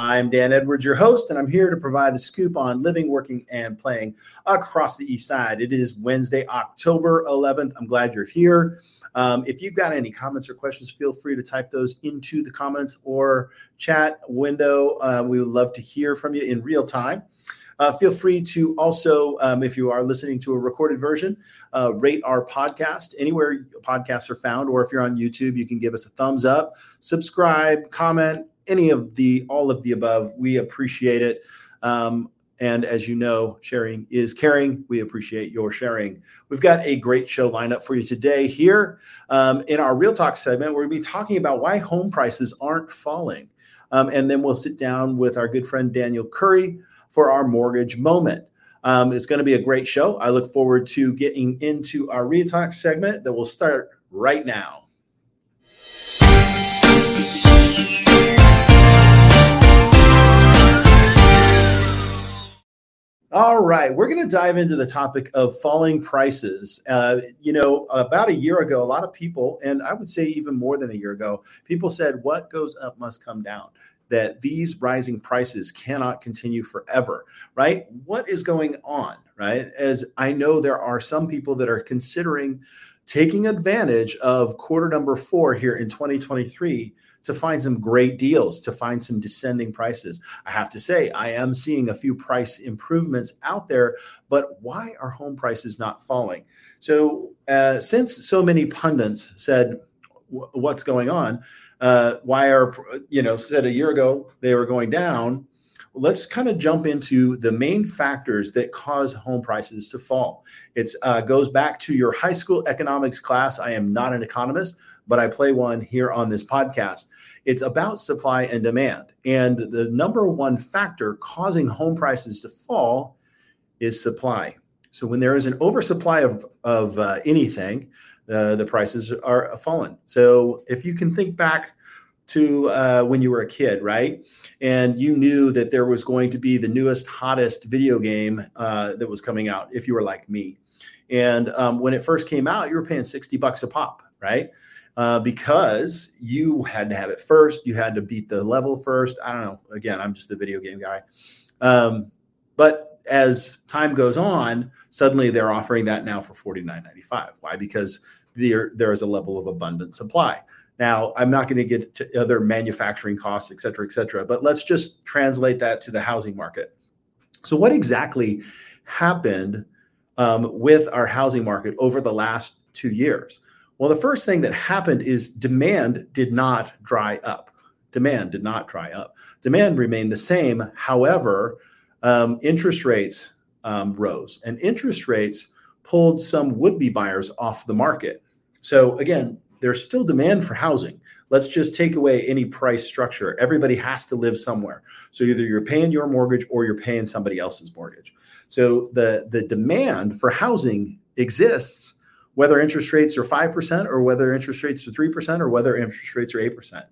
I'm Dan Edwards, your host, and I'm here to provide the scoop on living, working, and playing across the East Side. It is Wednesday, October 11th. I'm glad you're here. Um, if you've got any comments or questions, feel free to type those into the comments or chat window. Uh, we would love to hear from you in real time. Uh, feel free to also, um, if you are listening to a recorded version, uh, rate our podcast anywhere podcasts are found, or if you're on YouTube, you can give us a thumbs up, subscribe, comment, any of the all of the above. We appreciate it. Um, and as you know, sharing is caring. We appreciate your sharing. We've got a great show lineup for you today. Here um, in our Real Talk segment, we're going to be talking about why home prices aren't falling. Um, and then we'll sit down with our good friend Daniel Curry for our mortgage moment. Um, it's going to be a great show. I look forward to getting into our Real Talk segment that will start right now. All right, we're going to dive into the topic of falling prices. Uh, you know, about a year ago, a lot of people, and I would say even more than a year ago, people said, What goes up must come down. That these rising prices cannot continue forever, right? What is going on, right? As I know there are some people that are considering taking advantage of quarter number four here in 2023 to find some great deals, to find some descending prices. I have to say, I am seeing a few price improvements out there, but why are home prices not falling? So, uh, since so many pundits said, What's going on? Uh, why are, you know, said a year ago they were going down? Let's kind of jump into the main factors that cause home prices to fall. It uh, goes back to your high school economics class. I am not an economist, but I play one here on this podcast. It's about supply and demand. And the number one factor causing home prices to fall is supply. So when there is an oversupply of, of uh, anything, uh, the prices are fallen. So if you can think back to uh, when you were a kid, right? And you knew that there was going to be the newest, hottest video game uh, that was coming out if you were like me. And um, when it first came out, you were paying 60 bucks a pop, right? uh, because you had to have it first. You had to beat the level first. I don't know. Again, I'm just a video game guy. Um, but as time goes on, suddenly they're offering that now for $49.95. Why? Because there, there is a level of abundant supply. Now, I'm not going to get to other manufacturing costs, et cetera, et cetera, but let's just translate that to the housing market. So, what exactly happened um, with our housing market over the last two years? Well, the first thing that happened is demand did not dry up. Demand did not dry up. Demand remained the same. However, um, interest rates um, rose, and interest rates pulled some would be buyers off the market. So, again, there's still demand for housing. Let's just take away any price structure. Everybody has to live somewhere. So, either you're paying your mortgage or you're paying somebody else's mortgage. So, the, the demand for housing exists whether interest rates are 5% or whether interest rates are 3% or whether interest rates are 8%.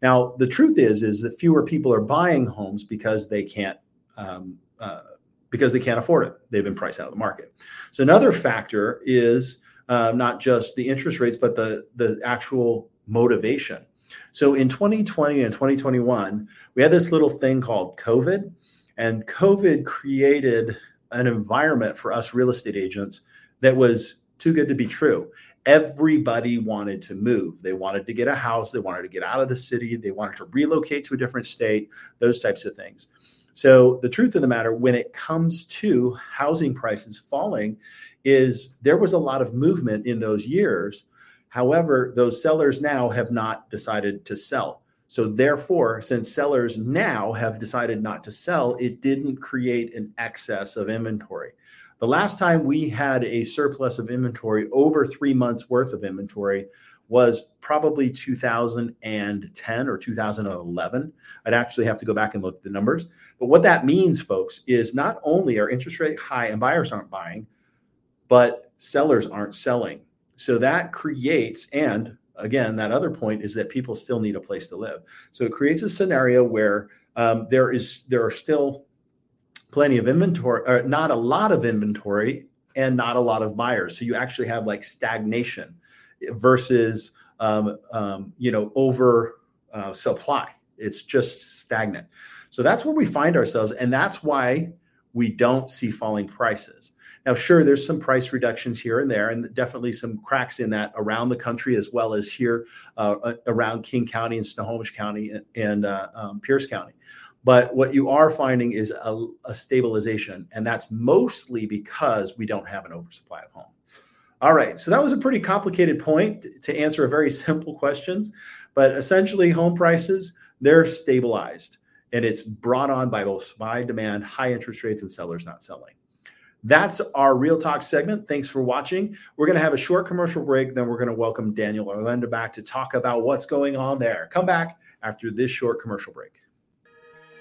Now, the truth is, is that fewer people are buying homes because they can't, um, uh, because they can't afford it. They've been priced out of the market. So another factor is uh, not just the interest rates, but the, the actual motivation. So in 2020 and 2021, we had this little thing called COVID, and COVID created an environment for us real estate agents that was too good to be true. Everybody wanted to move. They wanted to get a house. They wanted to get out of the city. They wanted to relocate to a different state, those types of things. So, the truth of the matter, when it comes to housing prices falling, is there was a lot of movement in those years. However, those sellers now have not decided to sell. So, therefore, since sellers now have decided not to sell, it didn't create an excess of inventory. The last time we had a surplus of inventory over three months worth of inventory was probably 2010 or 2011. I'd actually have to go back and look at the numbers. But what that means, folks, is not only are interest rate high and buyers aren't buying, but sellers aren't selling. So that creates, and again, that other point is that people still need a place to live. So it creates a scenario where um, there is there are still plenty of inventory or not a lot of inventory and not a lot of buyers. So you actually have like stagnation versus um, um, you know over uh, supply. It's just stagnant. So that's where we find ourselves. And that's why we don't see falling prices. Now, sure, there's some price reductions here and there, and definitely some cracks in that around the country as well as here uh, around King County and Snohomish County and uh, um, Pierce County. But what you are finding is a, a, stabilization, and that's mostly because we don't have an oversupply of homes. All right, so that was a pretty complicated point to answer a very simple questions, but essentially, home prices they're stabilized, and it's brought on by both supply demand, high interest rates, and sellers not selling. That's our Real Talk segment. Thanks for watching. We're going to have a short commercial break. Then we're going to welcome Daniel Orlando back to talk about what's going on there. Come back after this short commercial break.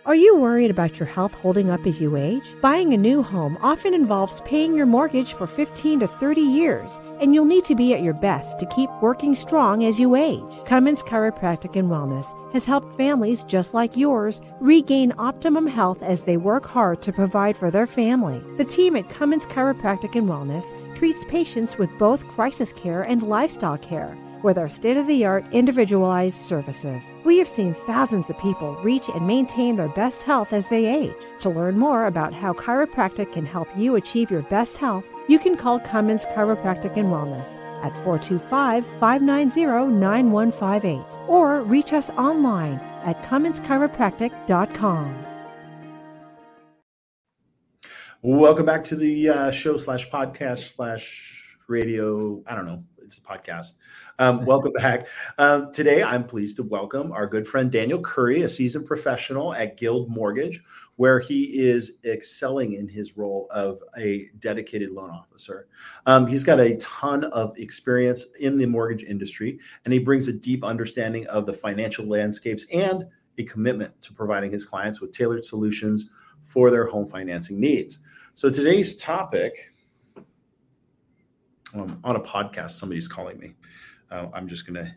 Are you worried about your health holding up as you age? Buying a new home often involves paying your mortgage for 15 to 30 years, and you'll need to be at your best to keep working strong as you age. Cummins Chiropractic and Wellness has helped families just like yours regain optimum health as they work hard to provide for their family. The team at Cummins Chiropractic and Wellness treats patients with both crisis care and lifestyle care with our state of the art individualized services. We have seen thousands of people reach and maintain their best health as they age. To learn more about how chiropractic can help you achieve your best health, you can call Cummins Chiropractic and Wellness at 425 590 9158 or reach us online at CumminsChiropractic.com. Welcome back to the uh, show slash podcast slash radio. I don't know. It's a podcast. Um, welcome back. Um, today, I'm pleased to welcome our good friend Daniel Curry, a seasoned professional at Guild Mortgage, where he is excelling in his role of a dedicated loan officer. Um, he's got a ton of experience in the mortgage industry, and he brings a deep understanding of the financial landscapes and a commitment to providing his clients with tailored solutions for their home financing needs. So today's topic um, on a podcast, somebody's calling me. Uh, I'm just going to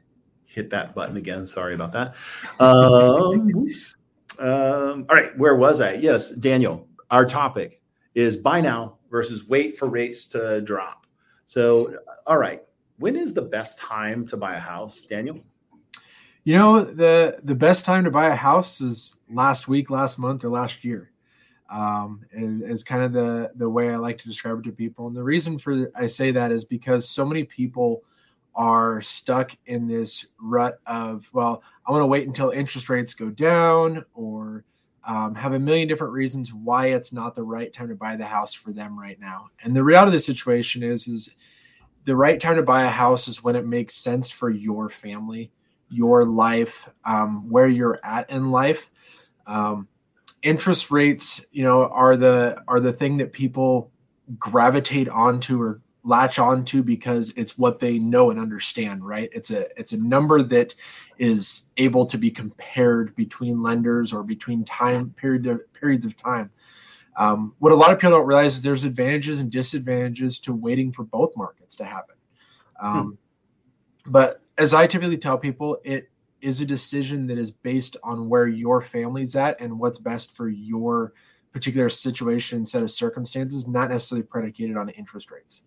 hit that button again. Sorry about that. Um, oops. Um, all right, where was I? Yes, Daniel. Our topic is buy now versus wait for rates to drop. So, all right, when is the best time to buy a house, Daniel? You know, the the best time to buy a house is last week, last month, or last year. Um, is, is kind of the the way I like to describe it to people. And the reason for I say that is because so many people are stuck in this rut of, well, I want to wait until interest rates go down or um, have a million different reasons why it's not the right time to buy the house for them right now. And the reality of the situation is, is the right time to buy a house is when it makes sense for your family, your life, um, where you're at in life. Um, interest rates, you know, are the are the thing that people gravitate onto or latch onto because it's what they know and understand right? It's a it's a number that is able to be compared between lenders or between time period of, periods of time. Um, what a lot of people don't realize is there's advantages and disadvantages to waiting for both markets to happen. Um, hmm. but as i typically tell people it is a decision that is based on where your family's at and what's best for your particular situation set of circumstances not necessarily predicated on interest rates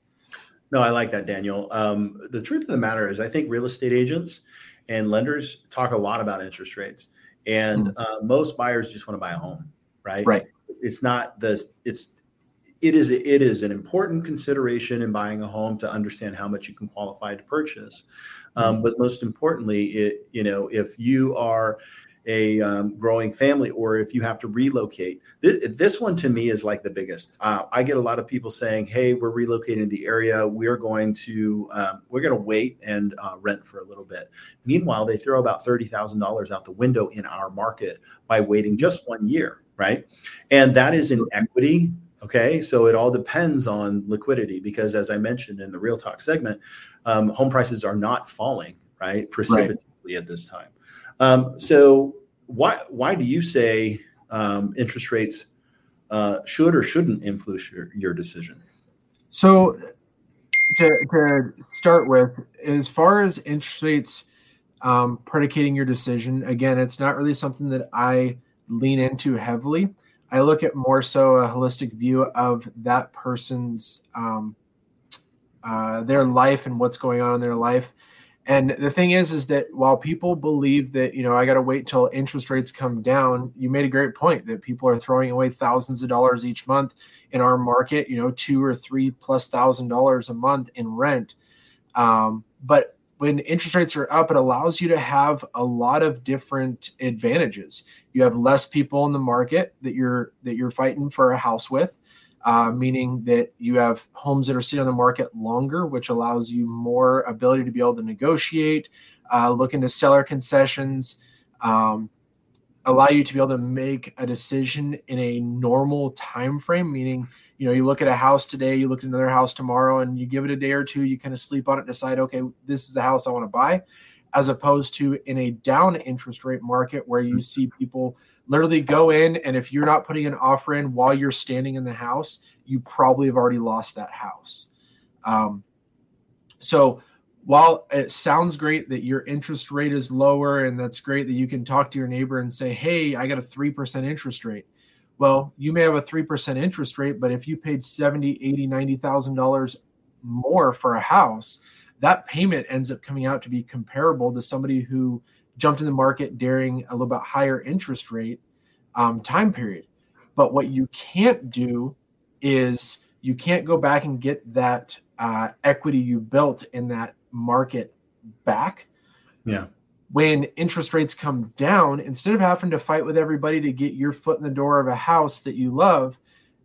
no, I like that, Daniel. Um, the truth of the matter is, I think real estate agents and lenders talk a lot about interest rates, and mm. uh, most buyers just want to buy a home, right? Right. It's not the it's it is it is an important consideration in buying a home to understand how much you can qualify to purchase. Um, mm. but most importantly, it you know if you are a um, growing family or if you have to relocate. This, this one to me is like the biggest. Uh, I get a lot of people saying, "Hey, we're relocating the area. We're going to um, we're going to wait and uh, rent for a little bit." Meanwhile, they throw about thirty thousand dollars out the window in our market by waiting just one year, right? And that is in equity. Okay, so it all depends on liquidity because, as I mentioned in the Real Talk segment, um, home prices are not falling right precipitously right. at this time. Um, so why why do you say um, interest rates uh, should or shouldn't influence your, your decision? So to, to start with, as far as interest rates um, predicating your decision, again, it's not really something that I lean into heavily. I look at more so a holistic view of that person's um, uh, their life and what's going on in their life And the thing is, is that while people believe that, you know, I got to wait till interest rates come down, you made a great point that people are throwing away thousands of dollars each month in our market, you know, two or three plus thousand dollars a month in rent. Um, but when interest rates are up, it allows you to have a lot of different advantages. You have less people in the market that you're that you're fighting for a house with uh, meaning that you have homes that are sitting on the market longer, which allows you more ability to be able to negotiate, uh, look into seller concessions, um, allow you to be able to make a decision in a normal time frame. Meaning, you know, you look at a house today, you look at another house tomorrow, and you give it a day or two, you kind of sleep on it, decide, okay, this is the house I want to buy, as opposed to in a down interest rate market where you see people literally go in and if you're not putting an offer in while you're standing in the house you probably have already lost that house um, so while it sounds great that your interest rate is lower and that's great that you can talk to your neighbor and say hey i got a 3% interest rate well you may have a 3% interest rate but if you paid 70 80 90000 dollars more for a house that payment ends up coming out to be comparable to somebody who jumped in the market during a little bit higher interest rate um, time period. But what you can't do is you can't go back and get that uh, equity you built in that market back. Yeah. When interest rates come down, instead of having to fight with everybody to get your foot in the door of a house that you love,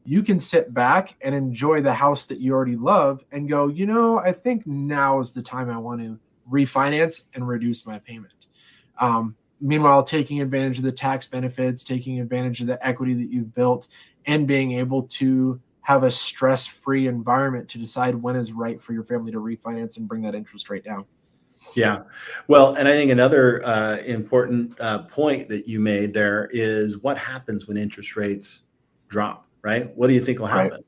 you can sit back and enjoy the house that you already love and go, you know, I think now is the time I want to refinance and reduce my payment. Um, meanwhile, taking advantage of the tax benefits, taking advantage of the equity that you've built, and being able to have a stress free environment to decide when is right for your family to refinance and bring that interest rate down. Yeah. Well, and I think another uh, important uh, point that you made there is what happens when interest rates drop, right? What do you think will happen? Right.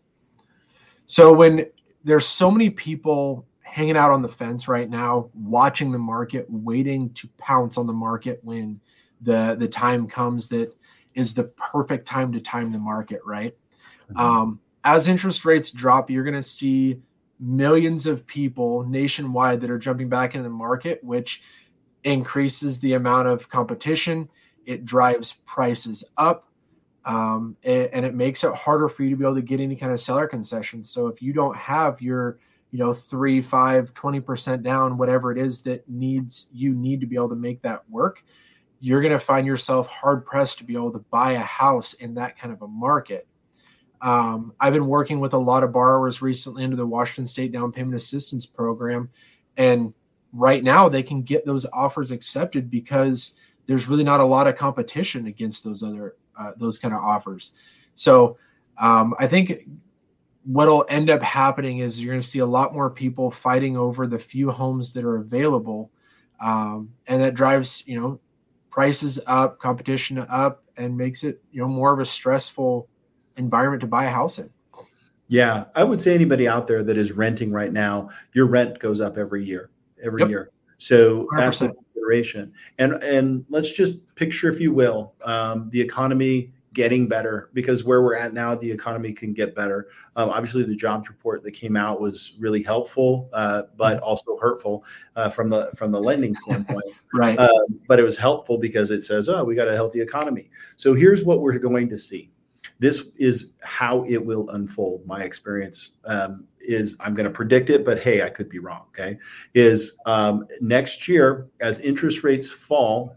So, when there's so many people hanging out on the fence right now, watching the market, waiting to pounce on the market when the the time comes that is the perfect time to time the market, right? Mm-hmm. Um, as interest rates drop, you're going to see millions of people nationwide that are jumping back into the market, which increases the amount of competition. It drives prices up. Um, and, it makes it harder for you to be able to get any kind of seller concessions. So if you don't have your you know, three, five, 20% down, whatever it is that needs you need to be able to make that work, you're going to find yourself hard pressed to be able to buy a house in that kind of a market. Um, I've been working with a lot of borrowers recently under the Washington State Down Payment Assistance Program. And right now they can get those offers accepted because there's really not a lot of competition against those other, uh, those kind of offers. So um, I think what'll end up happening is you're going to see a lot more people fighting over the few homes that are available um, and that drives you know prices up competition up and makes it you know more of a stressful environment to buy a house in yeah i would say anybody out there that is renting right now your rent goes up every year every yep. year so 100%. that's a consideration and and let's just picture if you will um, the economy getting better because where we're at now, the economy can get better. Um, obviously, the jobs report that came out was really helpful, uh, but mm-hmm. also hurtful uh, from the from the lending standpoint. right. Uh, but it was helpful because it says, "Oh, we got a healthy economy." So here's what we're going to see. This is how it will unfold. My experience um, is I'm going to predict it, but hey, I could be wrong. Okay, is um, next year as interest rates fall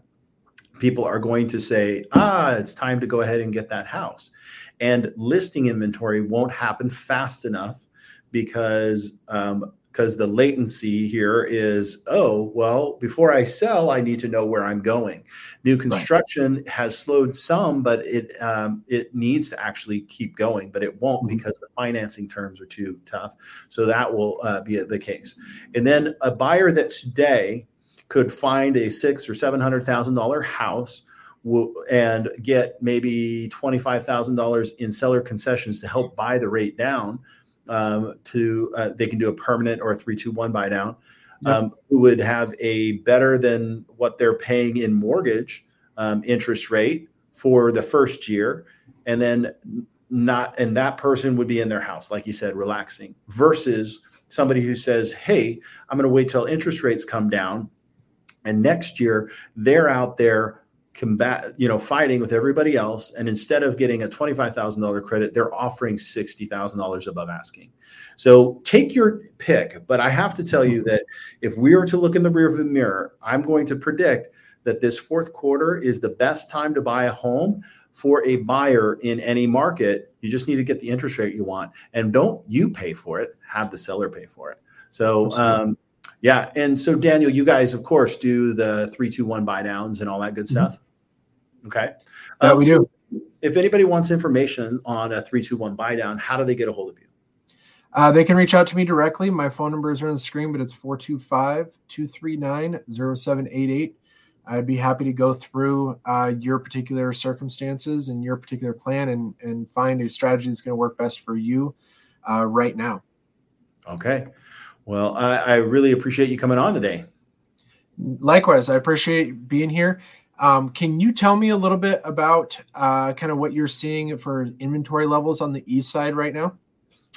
people are going to say, ah, it's time to go ahead and get that house. And listing inventory won't happen fast enough because um, because the latency here is oh well before i sell i need to know where i'm going new construction right. has slowed some but it um, it needs to actually keep going but it won't mm-hmm. because the financing terms are too tough so that will uh, be the case and then a buyer that today could find a six or seven hundred thousand dollar house and get maybe twenty five thousand dollars in seller concessions to help buy the rate down. Um, to uh, they can do a permanent or a three two one buy down. Um, who would have a better than what they're paying in mortgage um, interest rate for the first year, and then not and that person would be in their house, like you said, relaxing versus somebody who says, "Hey, I'm going to wait till interest rates come down." And next year, they're out there combat you know fighting with everybody else and instead of getting a $25000 credit they're offering $60000 above asking. So take your pick but i have to tell you that if we were to look in the rear view mirror i'm going to predict that this fourth quarter is the best time to buy a home for a buyer in any market. You just need to get the interest rate you want and don't you pay for it have the seller pay for it. So um, yeah. And so, Daniel, you guys, of course, do the three, two, one buy downs and all that good stuff. Mm-hmm. Okay. Yeah, um, we so do. If anybody wants information on a three, two, one buy down, how do they get a hold of you? Uh, they can reach out to me directly. My phone number is on the screen, but it's 425 239 0788. I'd be happy to go through uh, your particular circumstances and your particular plan and, and find a strategy that's going to work best for you uh, right now. Okay. Well, I, I, really appreciate you coming on today. Likewise, I appreciate being here. Um, can you tell me a little bit about uh, kind of what you're seeing for inventory levels on the east side right now?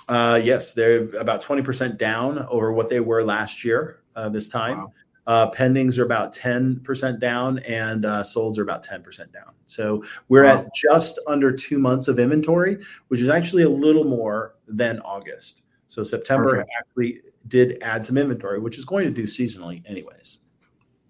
Uh, yes, they're about 20% down over what they were last year uh, this time. Wow. Uh, pendings are about 10% down and uh, solds are about 10% down. So we're wow. at just under two months of inventory, which is actually a little more than August. So September Perfect. actually did add some inventory, which is going to do seasonally anyways.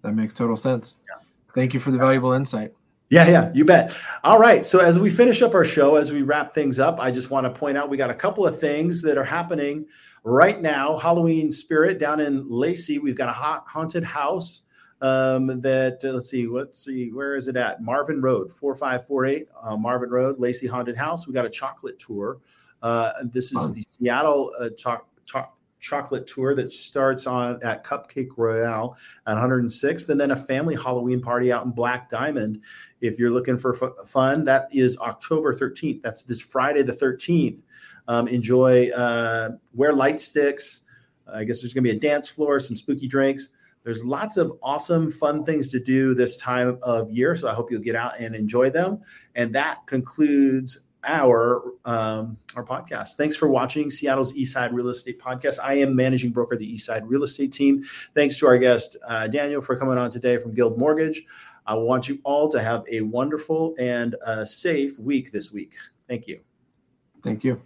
That makes total sense. Yeah. Thank you for the valuable insight. Yeah, yeah, you bet. All right. So as we finish up our show, as we wrap things up, I just want to point out we got a couple of things that are happening right now. Halloween spirit down in Lacey. We've got a hot haunted house um, that uh, let's see, let's see, where is it at? Marvin Road, four five four eight, uh, Marvin Road, Lacey Haunted House. We got a chocolate tour. Uh, this is the Seattle uh, cho- cho- chocolate tour that starts on at Cupcake Royale at 106th, and then a family Halloween party out in Black Diamond. If you're looking for f- fun, that is October 13th. That's this Friday the 13th. Um, enjoy, uh, wear light sticks. I guess there's going to be a dance floor, some spooky drinks. There's lots of awesome, fun things to do this time of year. So I hope you'll get out and enjoy them. And that concludes our um, our podcast. Thanks for watching Seattle's Eastside Real Estate Podcast. I am managing broker the Eastside Real Estate Team. Thanks to our guest uh, Daniel for coming on today from Guild Mortgage. I want you all to have a wonderful and uh, safe week this week. Thank you. Thank you.